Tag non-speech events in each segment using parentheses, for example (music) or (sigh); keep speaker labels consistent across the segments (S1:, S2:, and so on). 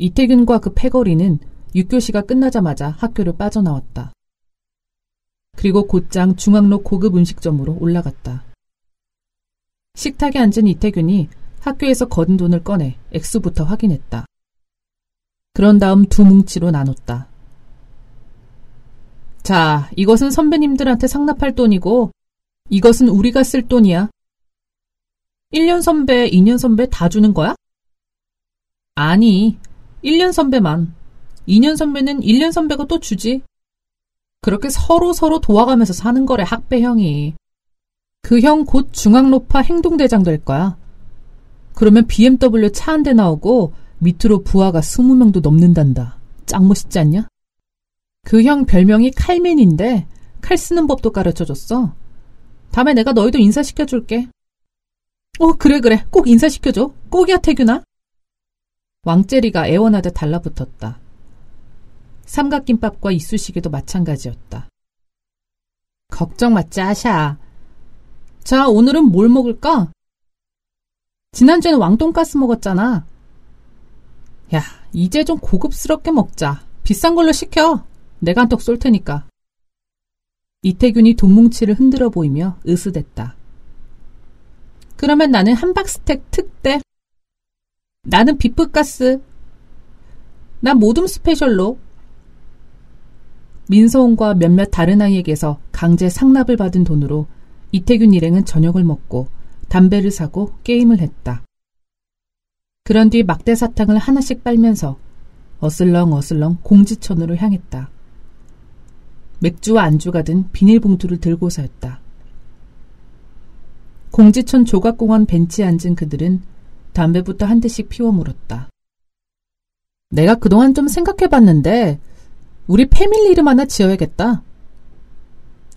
S1: 이태균과 그 패거리는 6교시가 끝나자마자 학교를 빠져나왔다. 그리고 곧장 중앙로 고급 음식점으로 올라갔다. 식탁에 앉은 이태균이 학교에서 거둔 돈을 꺼내 액수부터 확인했다. 그런 다음 두 뭉치로 나눴다. 자, 이것은 선배님들한테 상납할 돈이고, 이것은 우리가 쓸 돈이야. 1년 선배, 2년 선배 다 주는 거야? 아니, 1년 선배만. 2년 선배는 1년 선배가 또 주지. 그렇게 서로 서로 도와가면서 사는 거래, 학배 형이. 그 형 곧 중앙로파 행동대장 될 거야. 그러면 BMW 차 한 대 나오고 밑으로 부하가 20명도 넘는단다. 짱 멋있지 않냐? 그 형 별명이 칼맨인데 칼 쓰는 법도 가르쳐 줬어. 다음에 내가 너희도 인사시켜 줄게. 어, 그래, 그래. 꼭 인사시켜줘. 꼭이야, 태균아. 왕재리가 애원하듯 달라붙었다. 삼각김밥과 이쑤시개도 마찬가지였다. 걱정 마, 짜샤. 자, 오늘은 뭘 먹을까? 지난주에는 왕돈가스 먹었잖아. 야, 이제 좀 고급스럽게 먹자. 비싼 걸로 시켜. 내가 한턱 쏠 테니까. 이태균이 돈뭉치를 흔들어 보이며 으스댔다. 그러면 나는 함박스텍 특대. 나는 비프가스. 난 모둠 스페셜로. 민서원과 몇몇 다른 아이에게서 강제 상납을 받은 돈으로 이태균 일행은 저녁을 먹고 담배를 사고 게임을 했다. 그런 뒤 막대 사탕을 하나씩 빨면서 어슬렁 어슬렁 공지천으로 향했다. 맥주와 안주가 든 비닐봉투를 들고서였다. 공지천 조각공원 벤치에 앉은 그들은 담배부터 한 대씩 피워 물었다. 내가 그동안 좀 생각해봤는데 우리 패밀리 이름 하나 지어야겠다.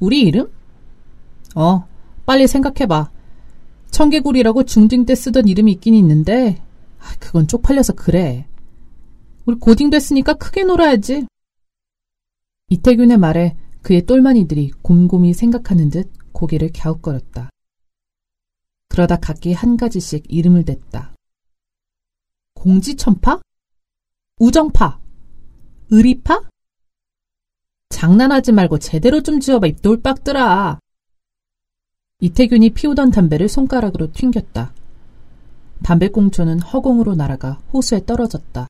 S1: 우리 이름? 어, 빨리 생각해봐. 청개구리라고 중딩 때 쓰던 이름이 있긴 있는데 아, 그건 쪽팔려서 그래. 우리 고딩 됐으니까 크게 놀아야지. 이태균의 말에 그의 똘마니들이 곰곰이 생각하는 듯 고개를 갸웃거렸다. 그러다 각기 한 가지씩 이름을 댔다. 공지천파? 우정파? 의리파? 장난하지 말고 제대로 좀 지어봐, 입돌박들아. 이태균이 피우던 담배를 손가락으로 튕겼다. 담배꽁초는 허공으로 날아가 호수에 떨어졌다.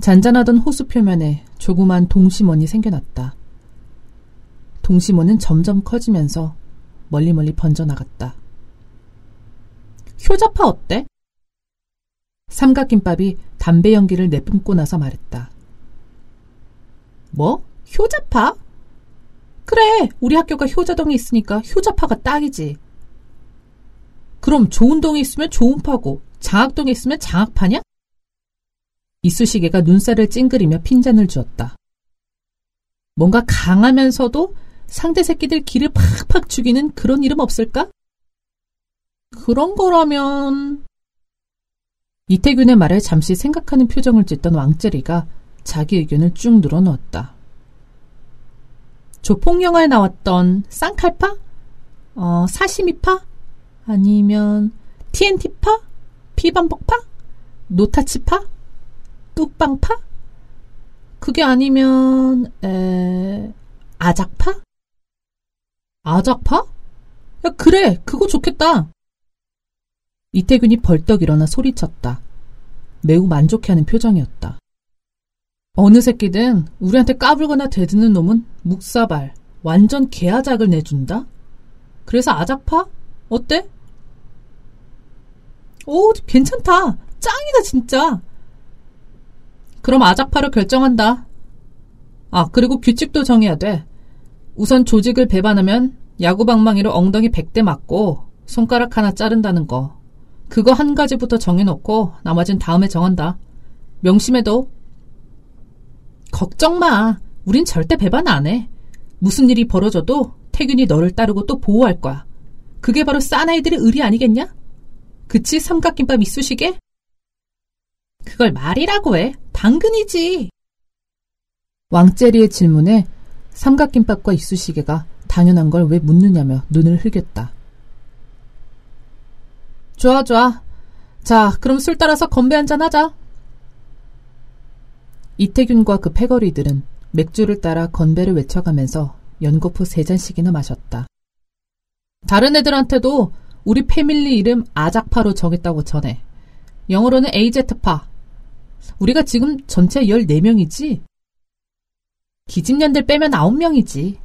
S1: 잔잔하던 호수 표면에 조그만 동심원이 생겨났다. 동심원은 점점 커지면서 멀리 멀리 번져나갔다. 효자파 어때? 삼각김밥이 담배 연기를 내뿜고 나서 말했다. 뭐? 효자파? 그래, 우리 학교가 효자동에 있으니까 효자파가 딱이지. 그럼 좋은 동에 있으면 좋은 파고, 장학동에 있으면 장학파냐? 이쑤시개가 눈살을 찡그리며 핀잔을 주었다. 뭔가 강하면서도 상대 새끼들 기를 팍팍 죽이는 그런 이름 없을까? 그런 거라면... 이태균의 말에 잠시 생각하는 표정을 짓던 왕재리가 자기 의견을 쭉 늘어놓았다. 조폭 영화에 나왔던 쌍칼파? 어, 사시미파? 아니면 TNT파? 피반복파? 노타치파? 뚝방파? 그게 아니면 에... 아작파? 아작파? 야 그래 그거 좋겠다. 이태균이 벌떡 일어나 소리쳤다. 매우 만족해하는 표정이었다. 어느 새끼든 우리한테 까불거나 대드는 놈은 묵사발, 완전 개아작을 내준다? 그래서 아작파? 어때? 오, 괜찮다. 짱이다, 진짜. 그럼 아작파로 결정한다. 아, 그리고 규칙도 정해야 돼. 우선 조직을 배반하면 야구방망이로 엉덩이 100대 맞고 손가락 하나 자른다는 거. 그거 한 가지부터 정해놓고 나머진 다음에 정한다. 명심해도 걱정 마. 우린 절대 배반 안 해. 무슨 일이 벌어져도 태균이 너를 따르고 또 보호할 거야. 그게 바로 싸나이들의 의리 아니겠냐? 그치, 삼각김밥 이쑤시개? 그걸 말이라고 해. 당근이지. 왕재리의 질문에 삼각김밥과 이쑤시개가 당연한 걸 왜 묻느냐며 눈을 흘겼다. 좋아, 좋아. 자, 그럼 술 따라서 건배 한잔 하자. 이태균과 그 패거리들은 맥주를 따라 건배를 외쳐가면서 연거푸 세 잔씩이나 마셨다. 다른 애들한테도 우리 패밀리 이름 아작파로 정했다고 전해. 영어로는 AZ파. 우리가 지금 전체 14명이지? 기집년들 빼면 9명이지.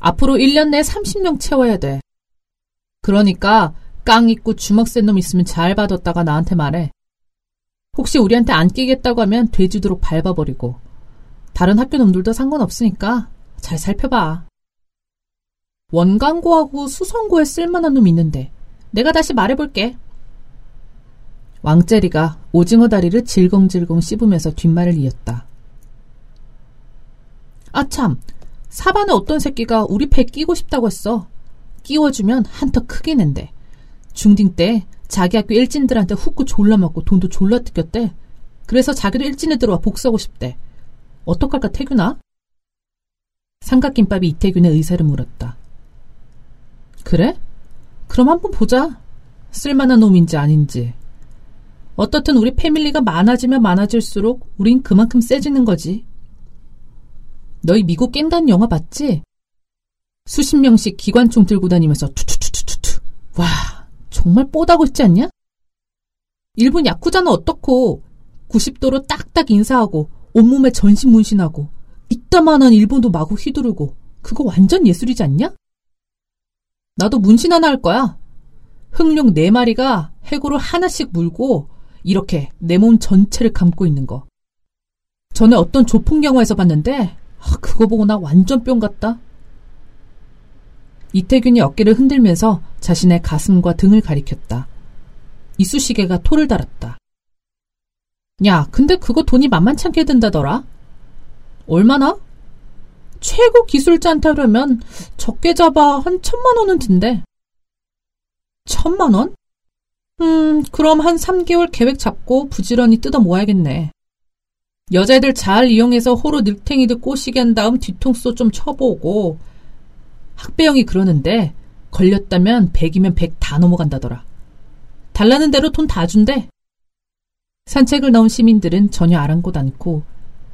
S1: 앞으로 1년 내에 30명 채워야 돼. 그러니까 깡 있고 주먹 센 놈 있으면 잘 받았다가 나한테 말해. 혹시 우리한테 안 끼겠다고 하면 돼지도록 밟아버리고 다른 학교 놈들도 상관없으니까 잘 살펴봐. 원광고하고 수성고에 쓸만한 놈 있는데 내가 다시 말해볼게. 왕재리가 오징어 다리를 질겅질겅 씹으면서 뒷말을 이었다. 아참, 사반에 어떤 새끼가 우리 패 끼고 싶다고 했어. 끼워주면 한턱 크게 낸대. 중딩 때 자기 학교 일진들한테 훅구 졸라 맞고 돈도 졸라 뜯겼대. 그래서 자기도 일진에 들어와 복수하고 싶대. 어떡할까 태균아? 삼각김밥이 이태균의 의사를 물었다. 그래? 그럼 한번 보자. 쓸만한 놈인지 아닌지. 어떻든 우리 패밀리가 많아지면 많아질수록 우린 그만큼 세지는 거지. 너희 미국 깬다는 영화 봤지? 수십 명씩 기관총 들고 다니면서 투투투투투. 와, 정말 뽀다고 있지 않냐? 일본 야쿠자는 어떻고 90도로 딱딱 인사하고 온몸에 전신문신하고 이따만한 일본도 마구 휘두르고 그거 완전 예술이지 않냐? 나도 문신 하나 할 거야. 흑룡 네 마리가 해골을 하나씩 물고 이렇게 내 몸 전체를 감고 있는 거. 전에 어떤 조폭 영화에서 봤는데 아, 그거 보고 나 완전 뿅 같다. 이태균이 어깨를 흔들면서 자신의 가슴과 등을 가리켰다. 이쑤시개가 토를 달았다. 야, 근데 그거 돈이 만만찮게 든다더라? 얼마나? 최고 기술자한테 하려면 적게 잡아 한 천만 원은 든대. 천만 원? 음, 그럼 한 3개월 계획 잡고 부지런히 뜯어 모아야겠네. 여자애들 잘 이용해서 호로 늙탱이들 꼬시게 한 다음 뒤통수 좀 쳐보고 학배영이 그러는데 걸렸다면 100이면 100 다 넘어간다더라. 달라는 대로 돈 다 준대. 산책을 나온 시민들은 전혀 아랑곳 않고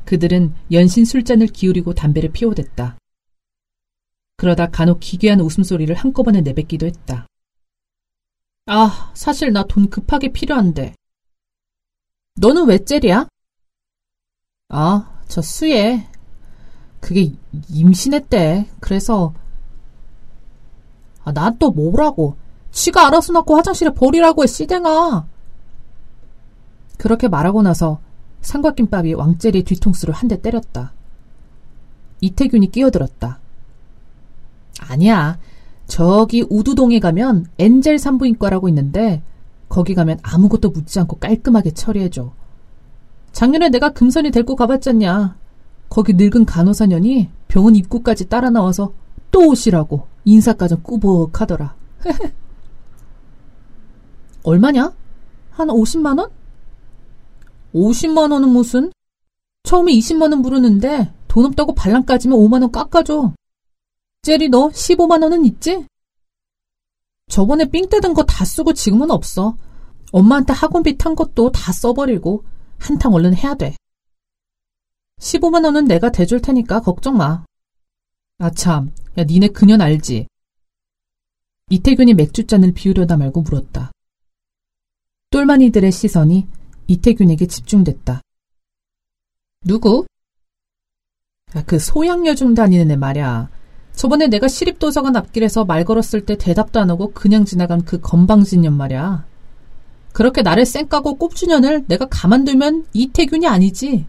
S1: 그들은 연신 술잔을 기울이고 담배를 피워댔다. 그러다 간혹 기괴한 웃음소리를 한꺼번에 내뱉기도 했다. 아, 사실 나 돈 급하게 필요한데. 너는 왜 젤이야? 아, 저 수예. 그게 임신했대. 그래서 아, 난 또 뭐라고. 지가 알아서 낳고 화장실에 버리라고 해, 씨댕아. 그렇게 말하고 나서 삼각김밥이 왕젤리 뒤통수를 한 대 때렸다. 이태균이 끼어들었다. 아니야. 저기 우두동에 가면 엔젤 산부인과라고 있는데 거기 가면 아무것도 묻지 않고 깔끔하게 처리해줘. 작년에 내가 금선이 데리고 가봤잖냐. 거기 늙은 간호사년이 병원 입구까지 따라 나와서 또 오시라고 인사까지 꾸벅하더라. (laughs) 얼마냐? 한 50만원? 50만원은 무슨? 처음에 20만원 부르는데 돈 없다고 발랑 까지면 5만원 깎아줘. 젤리 너 15만원은 있지? 저번에 삥 뜯은 거 다 쓰고 지금은 없어. 엄마한테 학원비 탄 것도 다 써버리고 한탕 얼른 해야 돼. 15만원은 내가 대줄 테니까 걱정 마. 아 참, 야, 니네 그년 알지? 이태균이 맥주잔을 비우려다 말고 물었다. 똘마니들의 시선이 이태균에게 집중됐다. 누구? 야, 그 소양여중 다니는 애 말이야. 저번에 내가 시립도서관 앞길에서 말 걸었을 때 대답도 안 하고 그냥 지나간 그 건방진년 말이야. 그렇게 나를 쌩까고 꼽주년을 내가 가만두면 이태균이 아니지.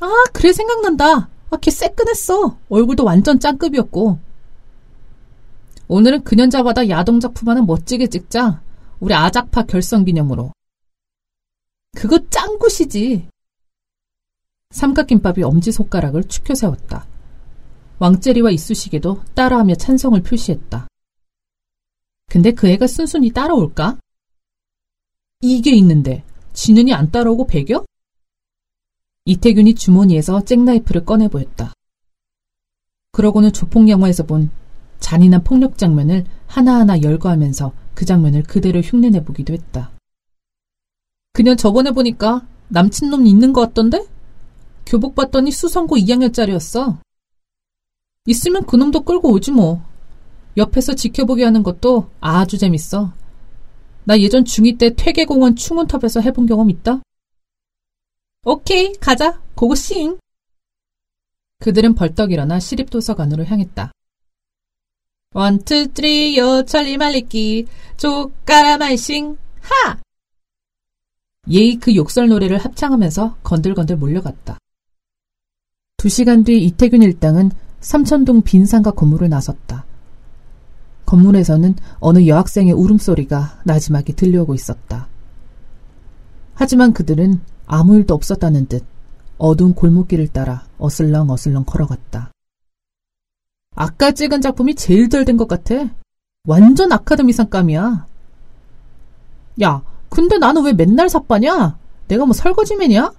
S1: 아, 그래 생각난다. 아, 걔 새끈했어. 얼굴도 완전 짱급이었고. 오늘은 잡아다 야동작품 하나 멋지게 찍자. 우리 아작파 결성 기념으로. 그거 짱굿이지. 삼각김밥이 엄지손가락을 축혀 세웠다. 왕재리와 이쑤시개도 따라하며 찬성을 표시했다. 근데 그 애가 순순히 따라올까? 이게 있는데 진은이 안 따라오고 배겨? 이태균이 주머니에서 잭나이프를 꺼내 보였다. 그러고는 조폭 영화에서 본 잔인한 폭력 장면을 하나하나 열거하면서 그 장면을 그대로 흉내내 보기도 했다. 그냥 저번에 보니까 남친놈 있는 것 같던데? 교복 봤더니 수성고 2학년짜리였어. 있으면 그놈도 끌고 오지 뭐. 옆에서 지켜보게 하는 것도 아주 재밌어. 나 예전 중2 때 퇴계공원 충원탑에서 해본 경험 있다. 오케이, 가자. 고고싱. 그들은 벌떡 일어나 시립도서관으로 향했다. one two three 요 천리 말리기 조까라 말싱 하! 예의 그 욕설 노래를 합창하면서 건들건들 몰려갔다. 두 시간 뒤 이태균 일당은 삼천동 빈상가 건물을 나섰다. 건물에서는 어느 여학생의 울음소리가 나지막이 들려오고 있었다. 하지만 그들은 아무 일도 없었다는 듯 어두운 골목길을 따라 어슬렁 어슬렁 걸어갔다. 아까 찍은 작품이 제일 덜 된 것 같아. 완전 아카데미상 감이야. 야, 근데 나는 왜 맨날 삿바냐? 내가 뭐 설거지맨이야?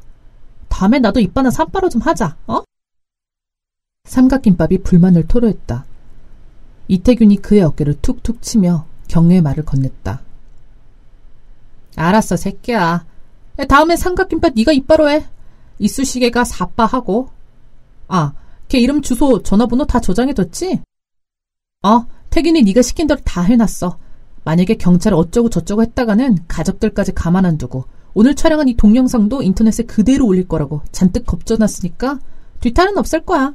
S1: 다음에 나도 이빠나 삿바로 좀 하자, 어? 삼각김밥이 불만을 토로했다. 이태균이 그의 어깨를 툭툭 치며 격려의 말을 건넸다. 알았어, 새끼야. 다음에 삼각김밥 네가 이빠로 해. 이쑤시개가 사빠하고. 아, 걔 이름, 주소, 전화번호 다 저장해뒀지? 어, 태균이 네가 시킨 대로 다 해놨어. 만약에 경찰 어쩌고 저쩌고 했다가는 가족들까지 가만 안 두고 오늘 촬영한 이 동영상도 인터넷에 그대로 올릴 거라고 잔뜩 겁줘놨으니까 뒤탈은 없을 거야.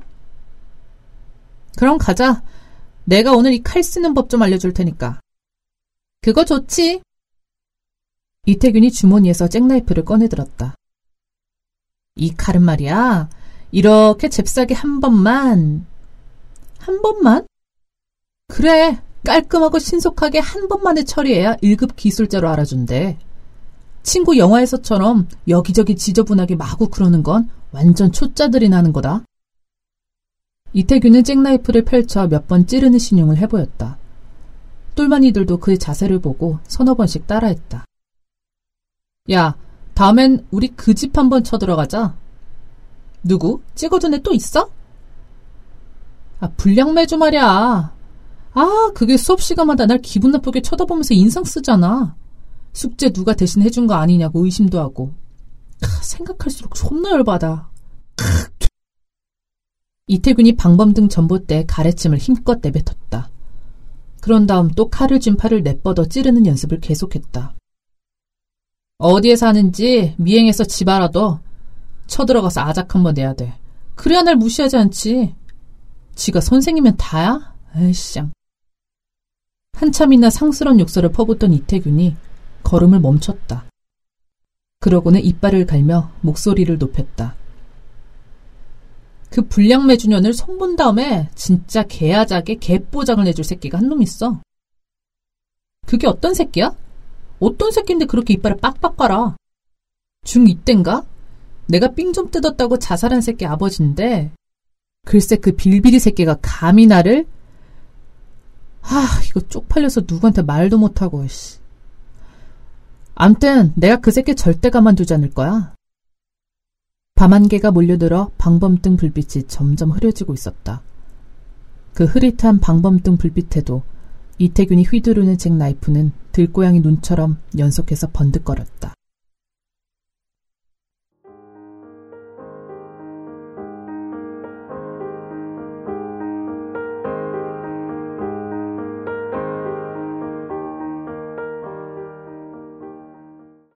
S1: 그럼 가자. 내가 오늘 이 칼 쓰는 법 좀 알려줄 테니까. 그거 좋지. 이태균이 주머니에서 잭나이프를 꺼내들었다. 이 칼은 말이야. 이렇게 잽싸게 한 번만. 한 번만? 그래. 깔끔하고 신속하게 한 번만에 처리해야 1급 기술자로 알아준대. 친구 영화에서처럼 여기저기 지저분하게 마구 그러는 건 완전 초짜들이 나는 거다. 이태규는 잭나이프를 펼쳐 몇 번 찌르는 신용을 해보였다. 똘마니들도 그의 자세를 보고 서너 번씩 따라했다. 야, 다음엔 우리 그 집 한번 쳐들어가자. 누구? 찍어준 애 또 있어? 아, 불량매주 말이야. 아, 그게 수업 시간마다 날 기분 나쁘게 쳐다보면서 인상 쓰잖아. 숙제 누가 대신 해준 거 아니냐고 의심도 하고. 크, 생각할수록 존나 열받아. 이태균이 방범등 전봇대에 가래침을 힘껏 내뱉었다. 그런 다음 또 칼을 쥔 팔을 내뻗어 찌르는 연습을 계속했다. 어디에 사는지 미행해서 집 알아도 쳐들어가서 아작 한번 내야 돼. 그래야 날 무시하지 않지. 지가 선생이면 다야? 에이쌍. 한참이나 상스런 욕설을 퍼붓던 이태균이 걸음을 멈췄다. 그러고는 이빨을 갈며 목소리를 높였다. 그 불량매 주년을 손본 다음에 진짜 개야작에 개뽀장을 내줄 새끼가 한 놈 있어. 그게 어떤 새끼야? 어떤 새끼인데 그렇게 이빨을 빡빡 깔아? 중2 땐가? 내가 삥 좀 뜯었다고 자살한 새끼 아버지인데 글쎄 그 빌비리 새끼가 감히 나를 아 이거 쪽팔려서 누구한테 말도 못하고 씨. 암튼 내가 그 새끼 절대 가만두지 않을 거야. 밤 안개가 몰려들어 방범등 불빛이 점점 흐려지고 있었다. 그 흐릿한 방범등 불빛에도 이태균이 휘두르는 잭 나이프는 들고양이 눈처럼 연속해서 번득거렸다.